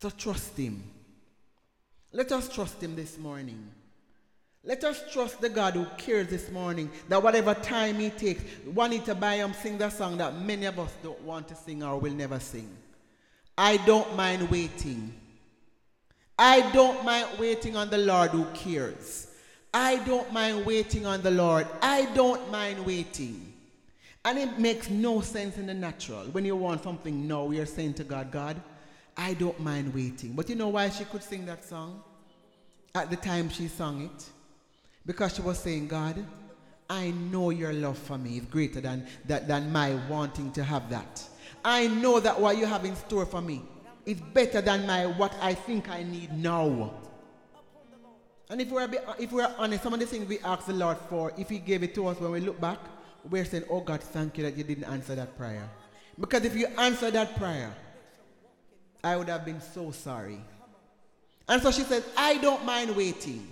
to trust Him. Let us trust Him this morning. Let us trust the God who cares this morning that whatever time He takes, buy Him sing the song that many of us don't want to sing or will never sing. I don't mind waiting. I don't mind waiting on the Lord who cares. I don't mind waiting on the Lord. I don't mind waiting. And it makes no sense in the natural. When you want something now, you're saying to God, God, I don't mind waiting. But you know why she could sing that song? At the time she sung it? Because she was saying, God, I know your love for me is greater than, that, than my wanting to have that. I know that what you have in store for me is better than my what I think I need now. And if we're, if we're honest, some of the things we ask the Lord for, if He gave it to us when we look back, we're saying, Oh God, thank you that you didn't answer that prayer. Because if you answered that prayer, I would have been so sorry. And so she said, I don't mind waiting.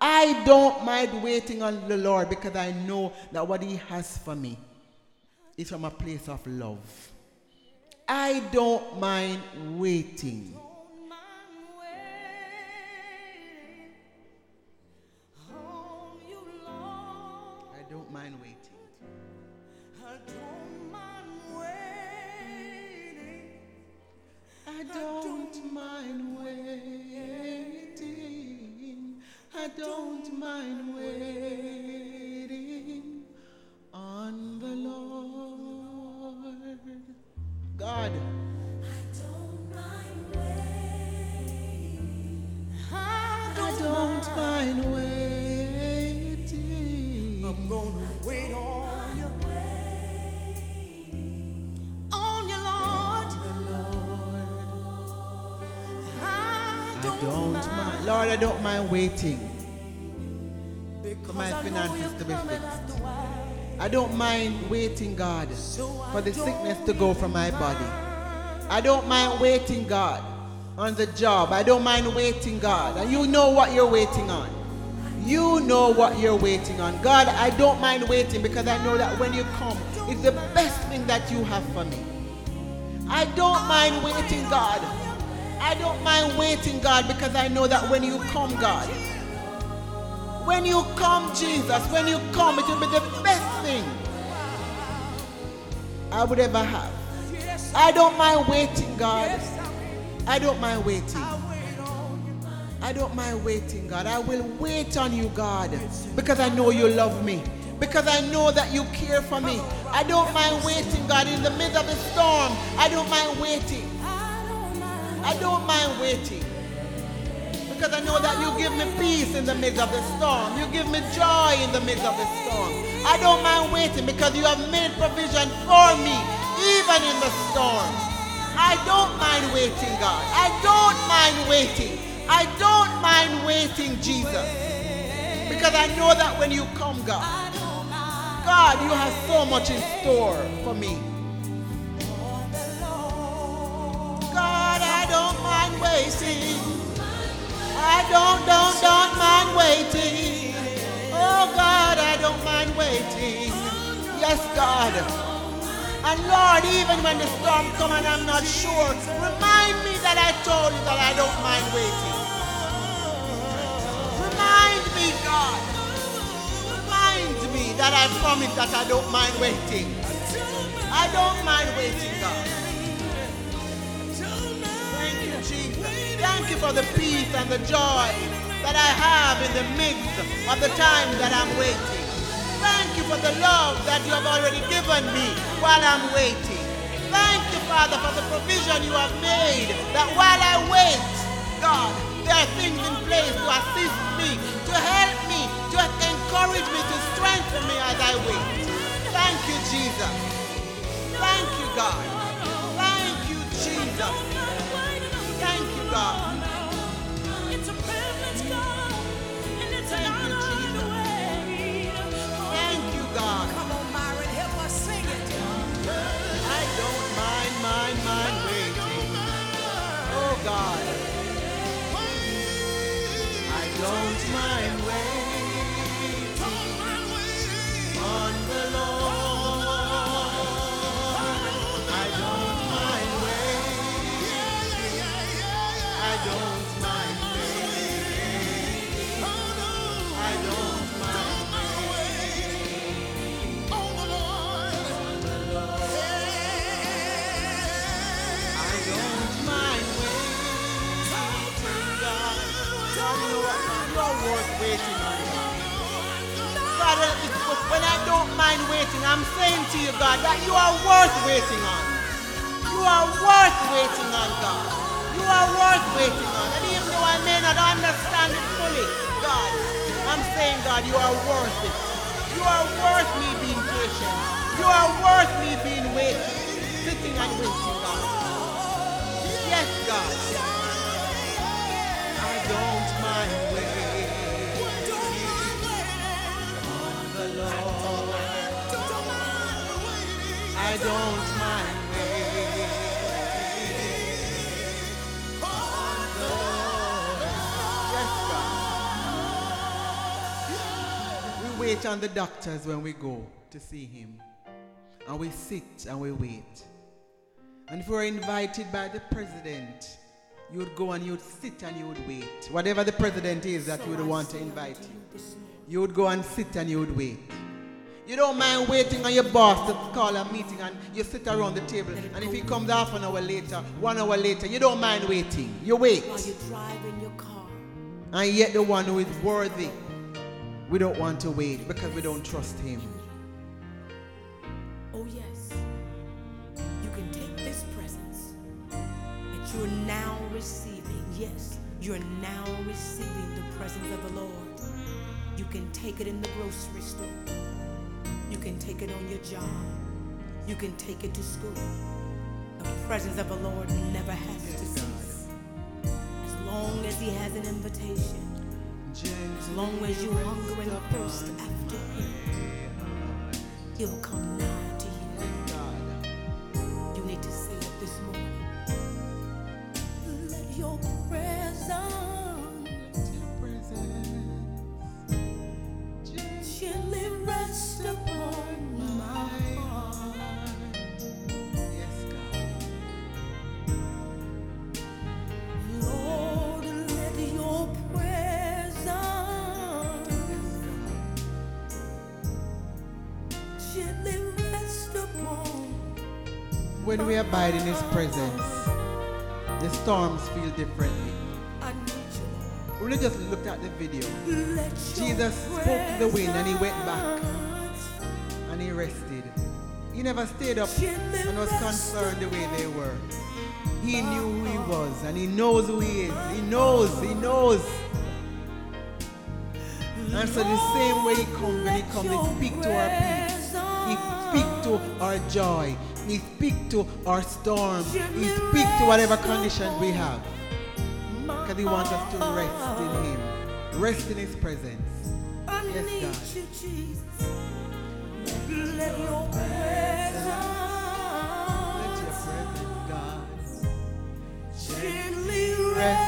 I don't mind waiting on the Lord because I know that what He has for me is from a place of love. I don't mind waiting. I don't mind waiting. I don't mind waiting. I don't mind waiting on the Lord. God. Don't mind waiting. Because my finances to be fixed. after a while. I don't mind waiting, God, for the sickness to go from my body. I don't mind waiting, God, on the job. I don't mind waiting, God. And you know what you're waiting on. You know what you're waiting on. God, I don't mind waiting because I know that when you come, it's the best thing that you have for me. I don't mind waiting, God. I don't mind waiting, God, because I know that when you come, God, when you come, Jesus, when you come, it will be the best thing I would ever have. I don't mind waiting, God. I don't mind waiting. I don't mind waiting, God. I will wait on you, God, because I know you love me. Because I know that you care for me. I don't mind waiting, God, in the midst of the storm. I don't mind waiting. I don't mind. Waiting. Because I know that you give me peace in the midst of the storm. You give me joy in the midst of the storm. I don't mind waiting because you have made provision for me, even in the storm. I don't mind waiting, God. I don't mind waiting. I don't mind waiting, Jesus. Because I know that when you come, God. God, you have so much in store for me. God, I don't mind waiting. I don't, don't, don't mind waiting. Oh God, I don't mind waiting. Yes, God. And Lord, even when the storm comes and I'm not sure, remind me that I told you that I don't mind waiting. Remind me, God. Remind me that I promised that I don't mind waiting. I don't mind waiting, God. Thank you for the peace and the joy that I have in the midst of the time that I'm waiting. Thank you for the love that you have already given me while I'm waiting. Thank you, Father, for the provision you have made that while I wait, God, there are things in place to assist me, to help me, to encourage me, to strengthen me as I wait. Thank you, Jesus. Thank you, God. Thank you, Jesus. Thank you, God. It's a When I don't mind waiting, I'm saying to you, God, that you are worth waiting on. You are worth waiting on, God. You are worth waiting on. And even though I may not understand it fully, God, I'm saying, God, you are worth it. You are worth me being patient. You are worth me being waiting, sitting and waiting, God. Yes, God. I don't mind waiting We wait on the doctors when we go to see him. And we sit and we wait. And if we were invited by the president, you would go and you would sit and you would wait. Whatever the president is that you would want to invite you. You would go and sit and you would wait. You don't mind waiting on your boss to call a meeting and you sit around the table. And if he comes half an hour later, one hour later, you don't mind waiting. You wait. While you're driving your car. And yet the one who is worthy, we don't want to wait because we don't trust him. Oh, yes. You can take this presence that you're now receiving. Yes, you're now receiving the presence of the Lord. You can take it in the grocery store. You can take it on your job. You can take it to school. The presence of the Lord never has to cease. As long as He has an invitation, as long as you hunger and thirst after Him, He'll come nigh abide in his presence, the storms feel differently. We just looked at the video, Jesus spoke to the wind and he went back and he rested. He never stayed up and was concerned the way they were. He knew who he was and he knows who he is. He knows, he knows. And so the same way he comes when he comes, he speaks to our peace. He speaks to our joy. He speak to our storm. He speak to whatever condition we have. Because he wants us to rest in him. Rest in his presence. Yes, God. Let your presence Let your presence, God. gently rest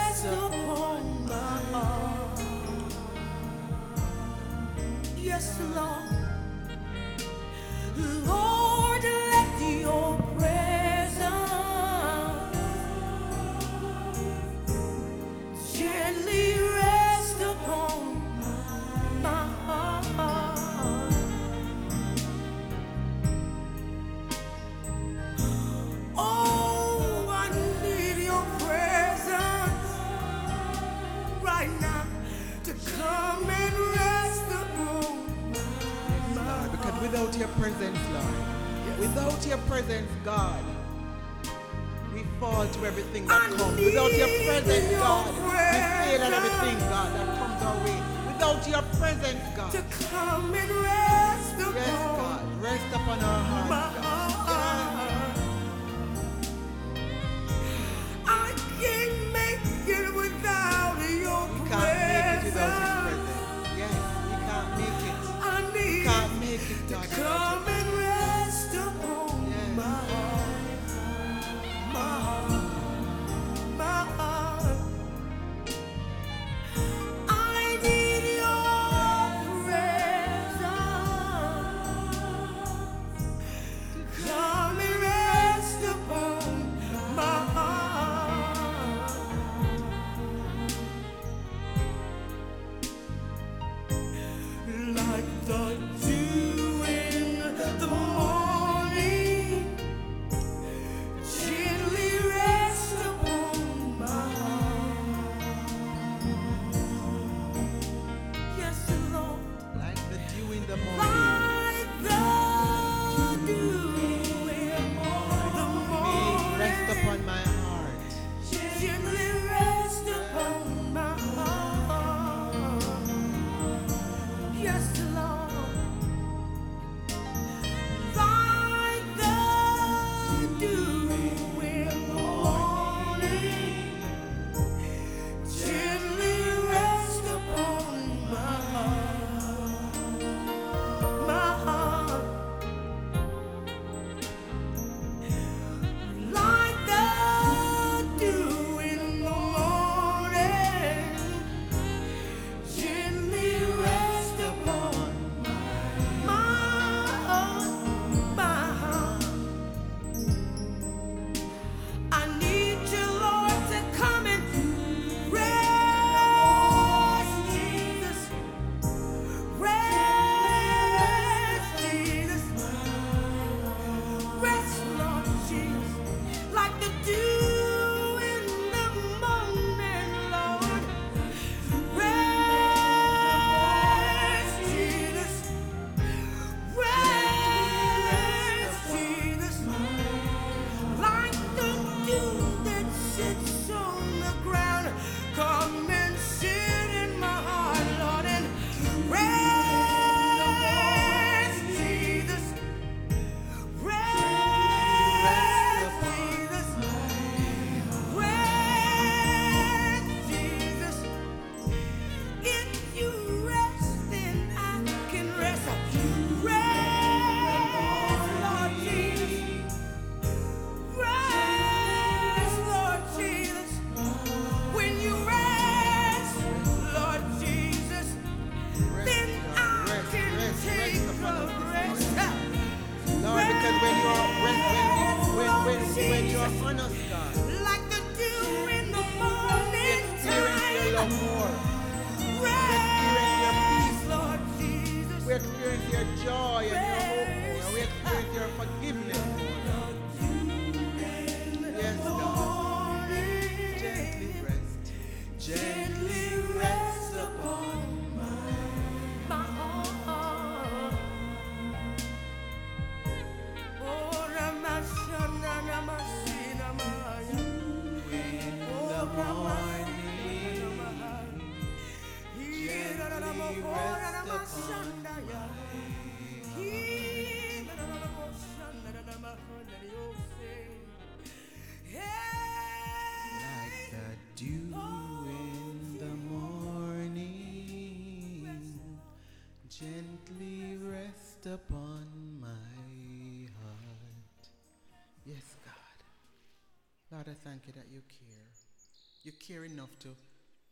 care enough to,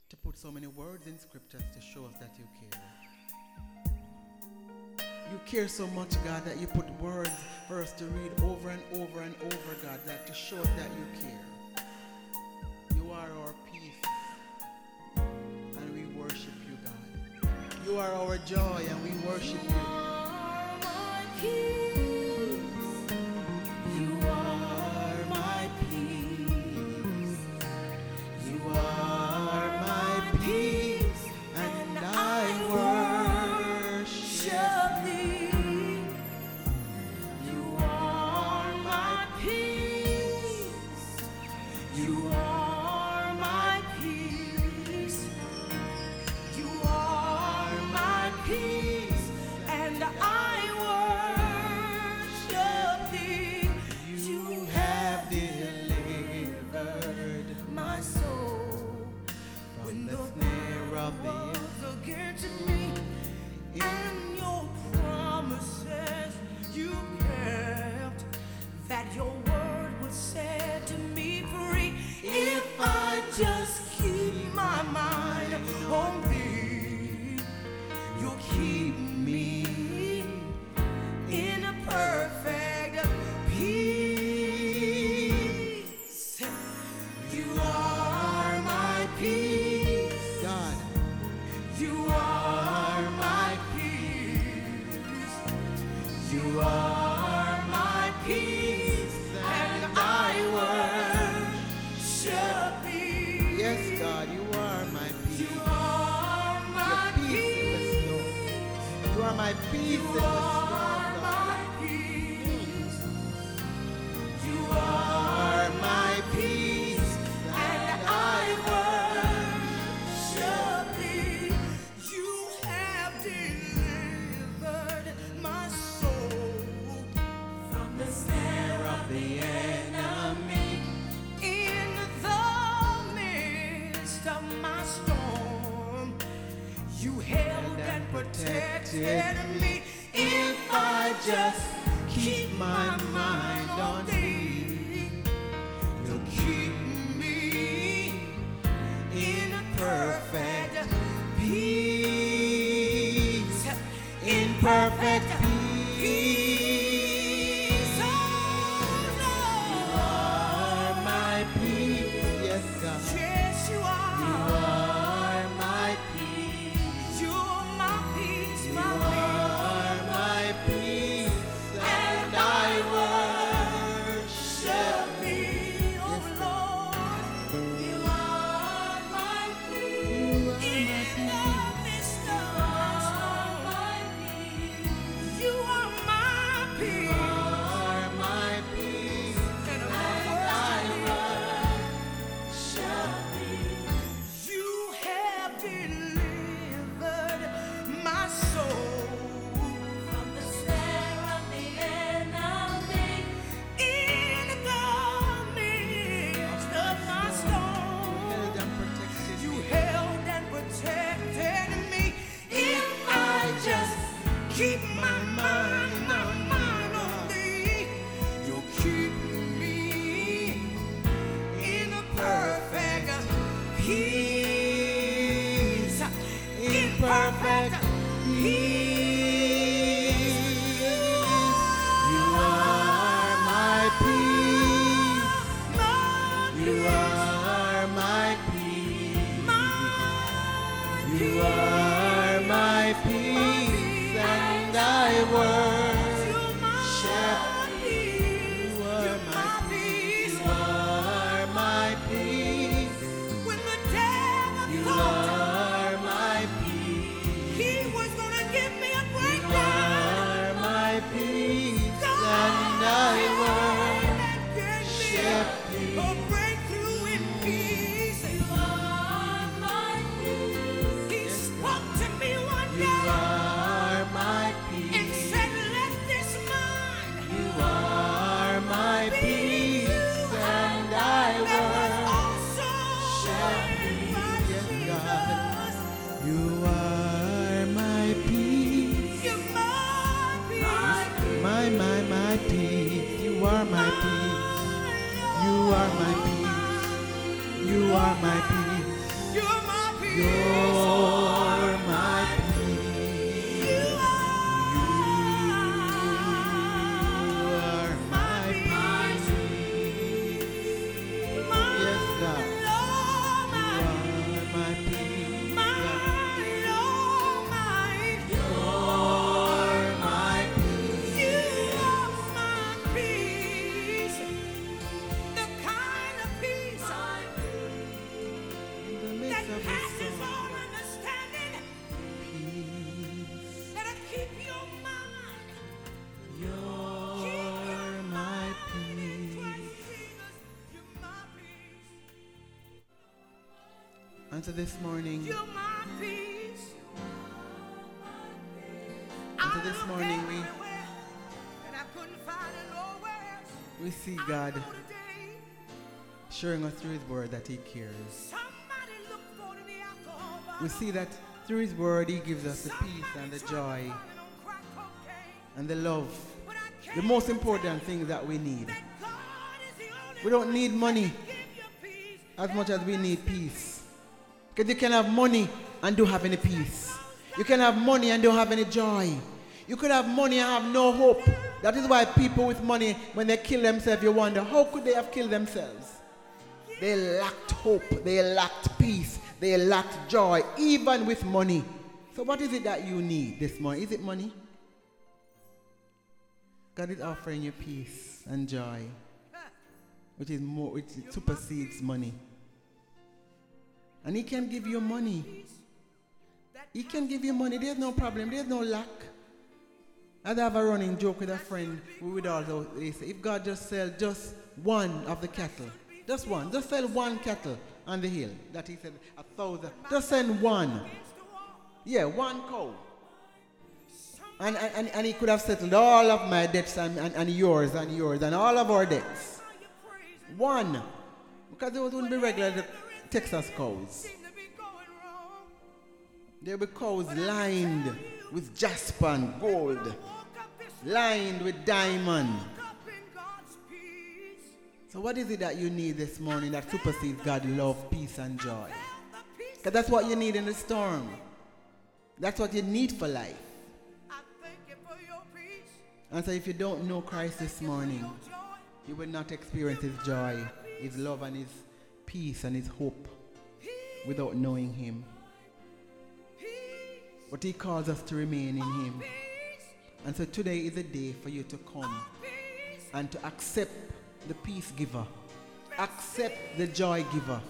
to put so many words in scriptures to show us that you care. You care so much, God, that you put words for us to read over and over and over, God, that to show us that you care. You are our peace, and we worship you, God. You are our joy, and we worship you. you peace. So this morning, You're my peace. I this morning we- and I couldn't find it nowhere we see God showing us through His Word that He cares. somebody looked for it in the alcohol We see that through His Word He gives us the peace and the joy tried to find it on crack cocaine, and the love. The most important tell things that we need. you that God is the only We don't need money can give you peace. as much as we need peace. Because you can have money and don't have any peace. You can have money and don't have any joy. You could have money and have no hope. That is why people with money, when they kill themselves, you wonder, how could they have killed themselves? They lacked hope. They lacked peace. They lacked joy, even with money. So, what is it that you need this morning? Is it money? God is offering you peace and joy, which is more, which supersedes money. And He can give you money. He can give you money. There's no problem. There's no lack. I'd have a running joke with a friend. We would also they say, if God just sell just one of the cattle, just one, just sell one cattle on the hill. That He said a thousand. Just send one. Yeah, one cow. And, and, and he could have settled all of my debts and, and, and yours and yours and all of our debts. One. Because those wouldn't be regular Texas cows. To be cows lined with jasper and gold, lined with diamond. So what is it that you need this morning that supersedes God's love, peace, and joy? Because that's what you need in the storm. That's what you need for life. And so if you don't know Christ this morning, you will not experience His joy, His love, and His peace and His hope without knowing Him. But He calls us to remain in Him. And so today is a day for you to come and to accept the peace giver, accept the joy giver,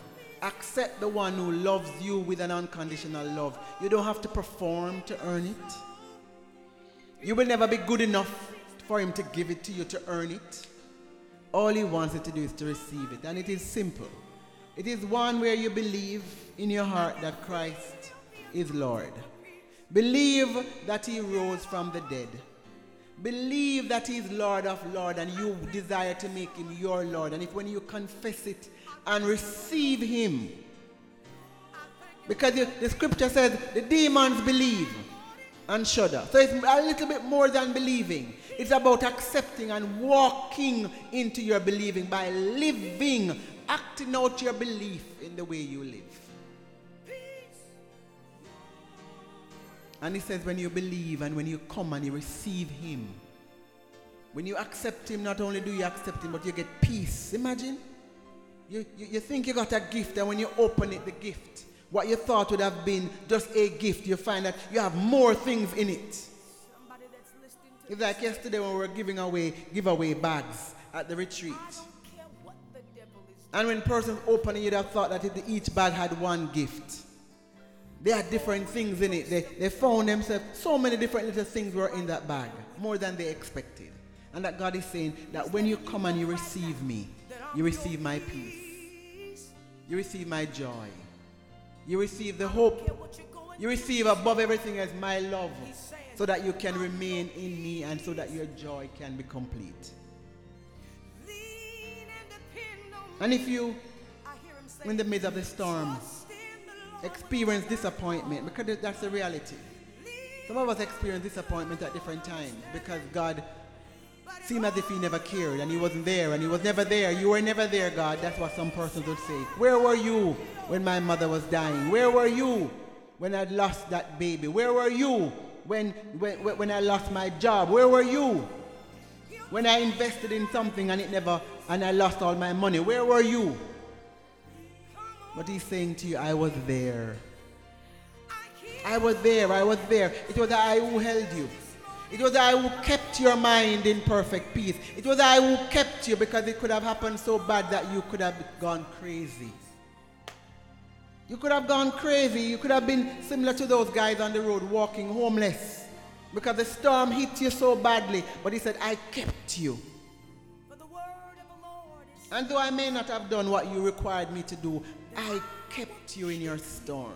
accept the one who loves you with an unconditional love. You don't have to perform to earn it. You will never be good enough for Him to give it to you to earn it. All He wants you to do is to receive it, and it is simple. It is one where you believe in your heart that Christ is Lord. Believe that He rose from the dead. Believe that He is Lord of Lord and you desire to make Him your Lord. And if when you confess it and receive Him, because the, scripture says the demons believe and shudder. So it's a little bit more than believing. It's about accepting and walking into your believing by living, acting out your belief in the way you live. And he says, when you believe and when you come and you receive him, when you accept him, not only do you accept him, but you get peace. Imagine. You, you, you think you got a gift, and when you open it, the gift, what you thought would have been just a gift, you find that you have more things in it. Somebody that's listening to It's like yesterday when we were giving away giveaway bags at the retreat. And when persons opened it, you'd have thought that it, each bag had one gift. They had different things in it. They, they found themselves, so many different little things were in that bag, more than they expected. And that God is saying that when you come and you receive me, you receive my peace, you receive my joy, you receive the hope, you receive above everything else my love, so that you can remain in me and so that your joy can be complete. And if you, in the midst of the storm, experience disappointment because that's the reality. Some of us experience disappointment at different times because God Seemed as if he never cared and he wasn't there and he was never there. You were never there, God. That's what some persons would say. Where were you when my mother was dying? Where were you when I lost that baby? Where were you when, when, when I lost my job? Where were you when I invested in something and it never, and I lost all my money? Where were you? But he's saying to you, I was there. I was there, I was there. It was I who held you. It was I who kept your mind in perfect peace. It was I who kept you because it could have happened so bad that you could have gone crazy. You could have gone crazy. You could have been similar to those guys on the road walking homeless because the storm hit you so badly. But he said, I kept you. And though I may not have done what you required me to do, I kept you in your storm.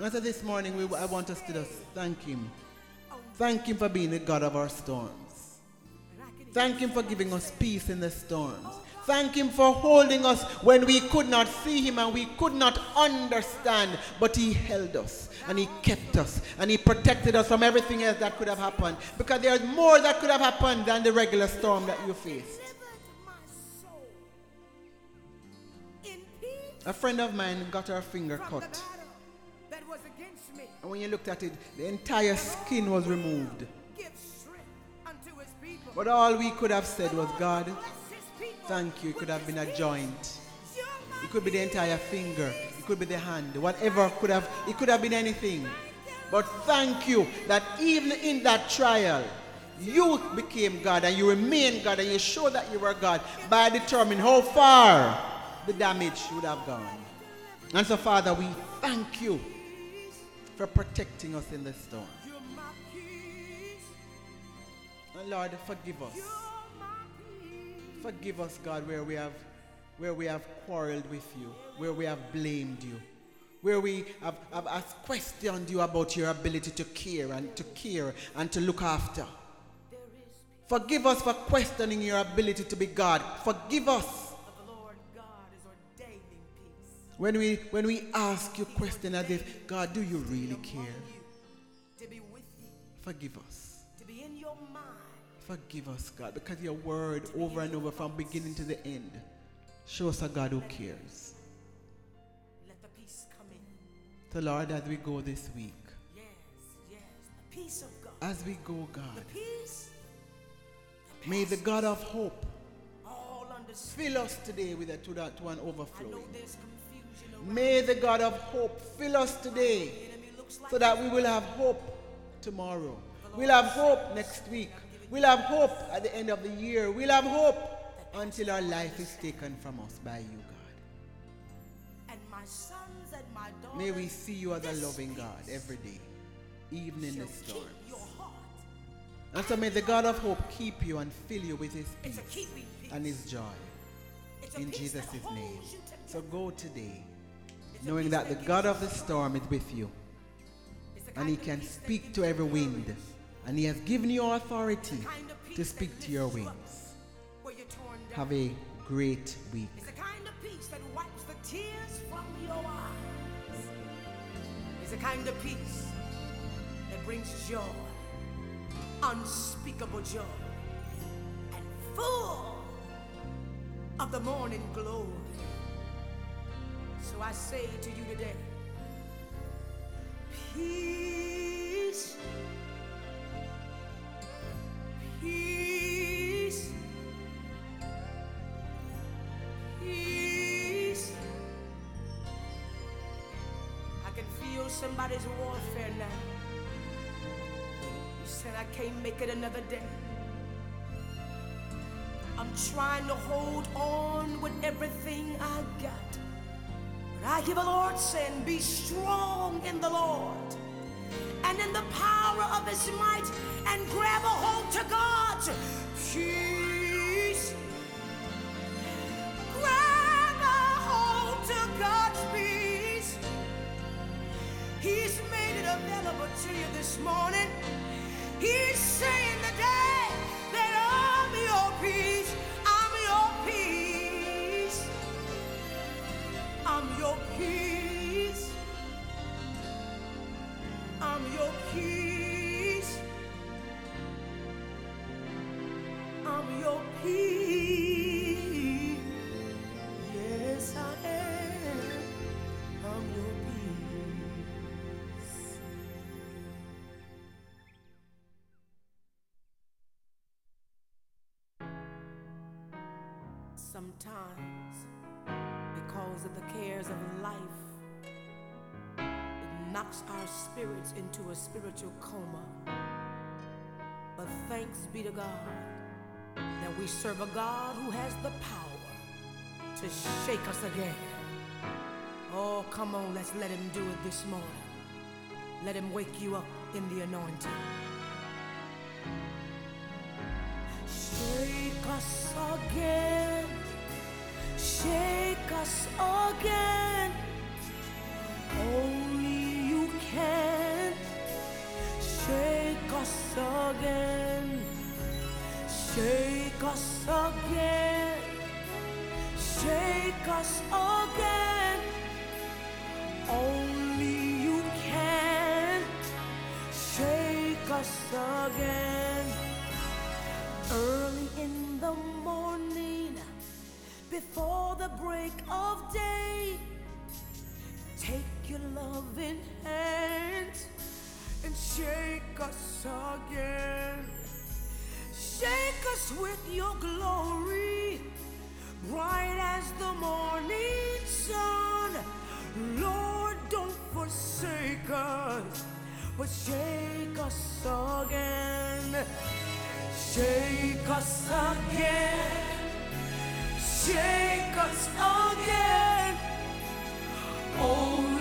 And so this morning, we, I want us to just thank Him. Thank Him for being the God of our storms. Thank Him for giving us peace in the storms. Thank Him for holding us when we could not see Him and we could not understand, but He held us and He kept us and He protected us from everything else that could have happened. Because there's more that could have happened than the regular storm that you faced. A friend of mine got her finger cut. And when you looked at it, the entire skin was removed. But all we could have said was, God, thank you. It could have been a joint. It could be the entire finger. Could be the hand. Whatever could have, it could have been anything. But thank you that even in that trial, you became God and you remain God and you show that you were God by determining how far the damage would have gone. And so, Father, we thank you for protecting us in the storm. And Lord, forgive us. Forgive us, God, where we have where we have quarreled with you, where we have blamed you, where we have, have, have questioned you about your ability to care and to care and to look after. Forgive us for questioning your ability to be God. Forgive us when we, when we ask you question as if, God, do you really care? Forgive us. Forgive us, God, because your word over and over from beginning to the end shows a God who cares. Let the peace come in. So, Lord, as we go this week, yes, yes, the peace of God. As we go, God, the peace, the may the God of hope fill us today with a, to, that, to an overflowing. May the God of hope fill us today so that we will have hope tomorrow. We'll have hope next week. We'll have hope at the end of the year. We'll have hope until our life is taken from us by you, God. May we see you as a loving God every day, even in the storms. And so may the God of hope keep you and fill you with his peace and his joy. In Jesus' name. So go today knowing that the God of the storm is with you. And he can speak to every wind. And he has given you authority to speak to your wings. Have a great week. It's the kind of peace that wipes the tears from your eyes. It's the kind of peace that brings joy, unspeakable joy, and full of the morning glory. So I say to you today, peace, peace, I can't make it another day. I'm trying to hold on with everything I got. But I hear the Lord saying, Be strong in the Lord and in the power of his might and grab a hold to God's peace. Grab a hold to God's peace. He's made it available to you this morning. He's saying Sometimes, because of the cares of life, it knocks our spirits into a spiritual coma. But thanks be to God that we serve a God who has the power to shake us again. Oh, come on, let's let him do it this morning. Let him wake you up in the anointing. Shake us again. Shake us again. Only you can. Shake us again. Shake us again. Shake us again. Only you can. Shake us again. Before the break of day, take your loving hands and shake us again. Shake us with your glory, bright as the morning sun. Lord, don't forsake us, but shake us again. Shake us again. Shake us again. Only.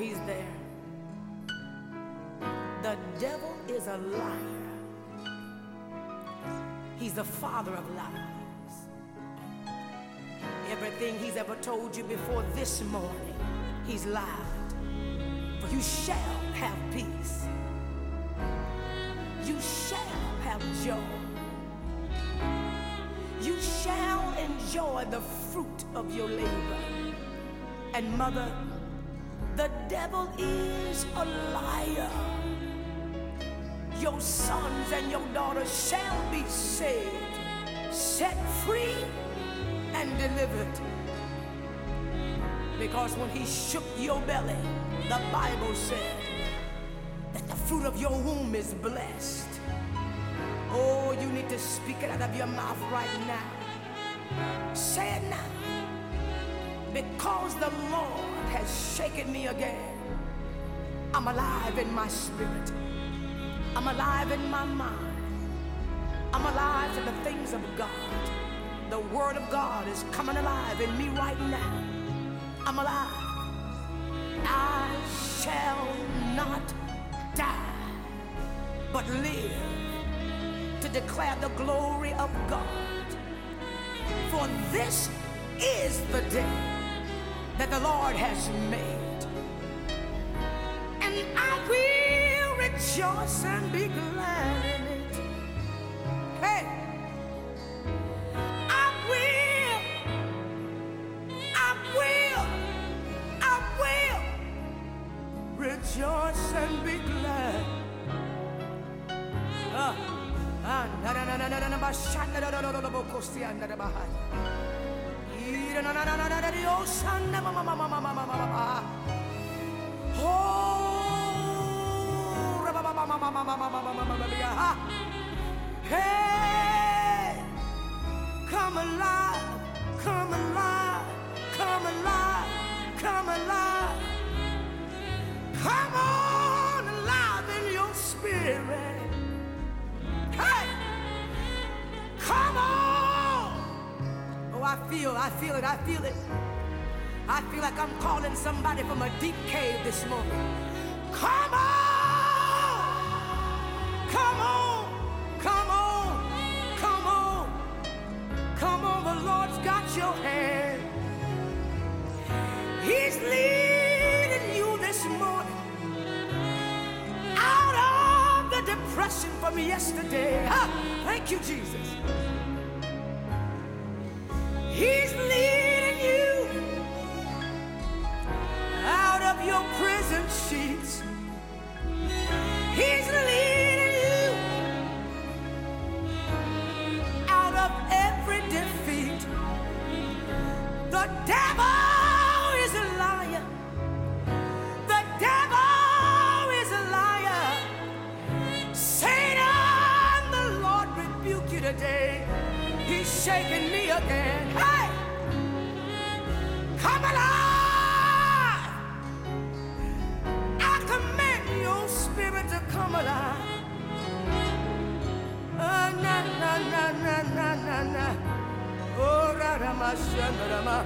He's there. The devil is a liar. He's the father of lies. Everything he's ever told you before this morning, he's lied. For you shall have peace. You shall have joy. You shall enjoy the fruit of your labor. And mother, the devil is a liar. Your sons and your daughters shall be saved, set free, and delivered. Because when he shook your belly, the Bible said that the fruit of your womb is blessed. Oh, you need to speak it out of your mouth right now. Say it now. Because the Lord has shaken me again. I'm alive in my spirit. I'm alive in my mind. I'm alive to the things of God. The Word of God is coming alive in me right now. I'm alive. I shall not die, but live to declare the glory of God. For this is the day that the Lord has made. And I will rejoice and be glad in it. Hey, I will, I will, I will rejoice and be glad. Ah, ah, na na na na na na na na na na na na na na Come alive, come alive, come alive, come alive. Come on alive in your spirit. Hey! Come on! Oh, I feel, I feel it, I feel it. I feel like I'm calling somebody from a deep cave this morning. Come on! Come on! Come on! Come on! Come on, the Lord's got your hand. He's leading you this morning out of the depression from yesterday. Ah, thank you, Jesus. He's leading your prison sheets. He's leading you out of every defeat. The devil is a liar. The devil is a liar. Satan, the Lord rebuke you today. He's shaking me again. Come alive. Ah, na, na, na, na, na, na, na. Oh, ra, ra, ma, na.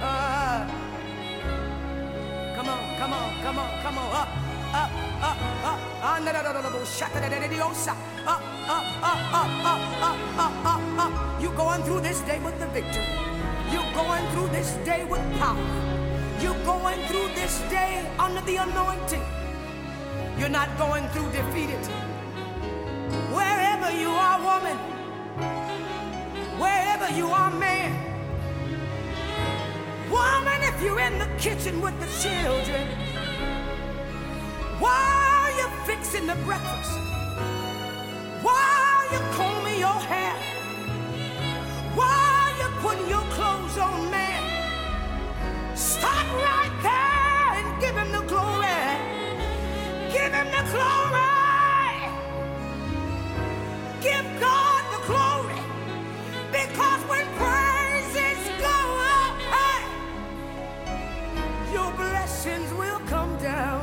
Come on, come on, come on, come on. Up, up, up, up. Ah, na, na, na, na, na, up, up, up, up, up. You going through this day with the victory. You're going through this day with power. You're going through this day under the anointing. You're not going through defeated. Wherever you are, woman, wherever you are, man, woman, if you're in the kitchen with the children, while you're fixing the breakfast, while you're combing your hair, while you're putting your clothes on, man, stop right there him the glory. Give God the glory. Because when praises go up, hey, your blessings will come down.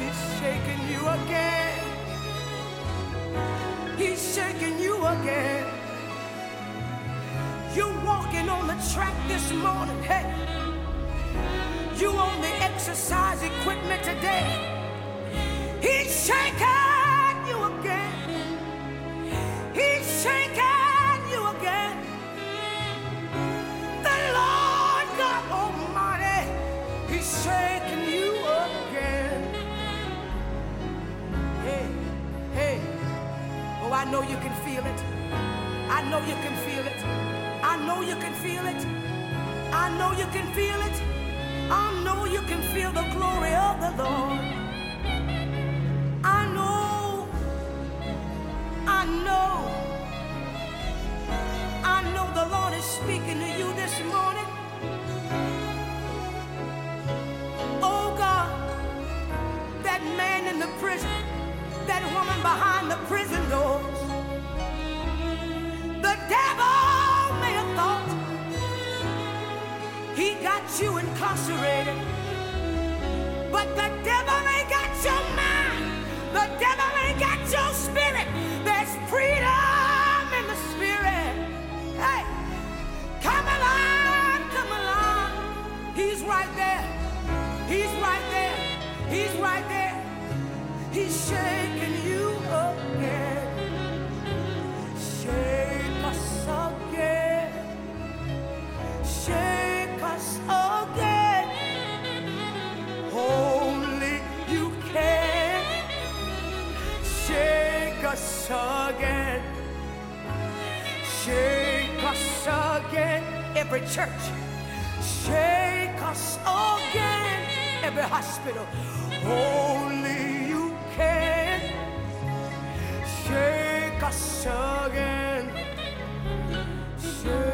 He's shaking you again. He's shaking you again. You're walking on the track this morning, hey. You own the exercise equipment today. He's shaking you again. He's shaking you again. The Lord God Almighty, He's shaking you again. Hey, hey. Oh, I know you can feel it. I know you can feel it. I know you can feel it. I know you can feel it. I know you can feel the glory of the Lord. I know. I know. I know the Lord is speaking to you this morning. Oh God, that man in the prison, that woman behind the prison doors. The devil got you incarcerated, but the devil ain't got your mind. The devil ain't got your spirit. There's freedom in the spirit. Hey, come along, come along. He's right there. He's right there. He's right there. He's shaking us again. Shake us again. Every church. Shake us again. Every hospital. Only you can. Shake us again. Shake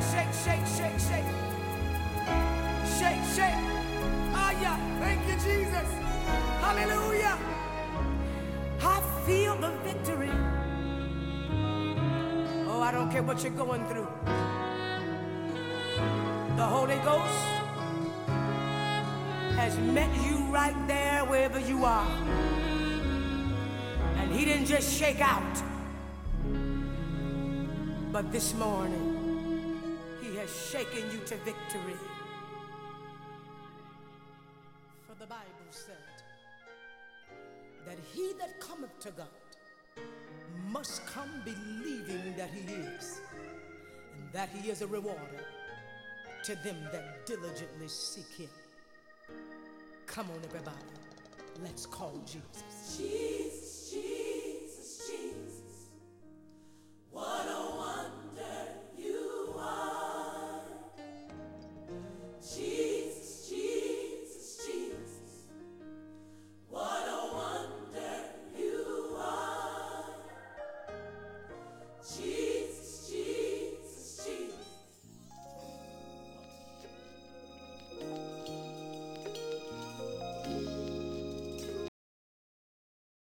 Shake, shake, shake, shake, shake, shake. Shake. Ah, yeah. Thank you, Jesus. Hallelujah. I feel the victory. Oh, I don't care what you're going through. The Holy Ghost has met you right there wherever you are. And He didn't just shake out, but this morning, shaking you to victory. For the Bible said that he that cometh to God must come believing that he is, and that he is a rewarder to them that diligently seek him. Come on, everybody, let's call Jesus. Jesus, Jesus, Jesus. What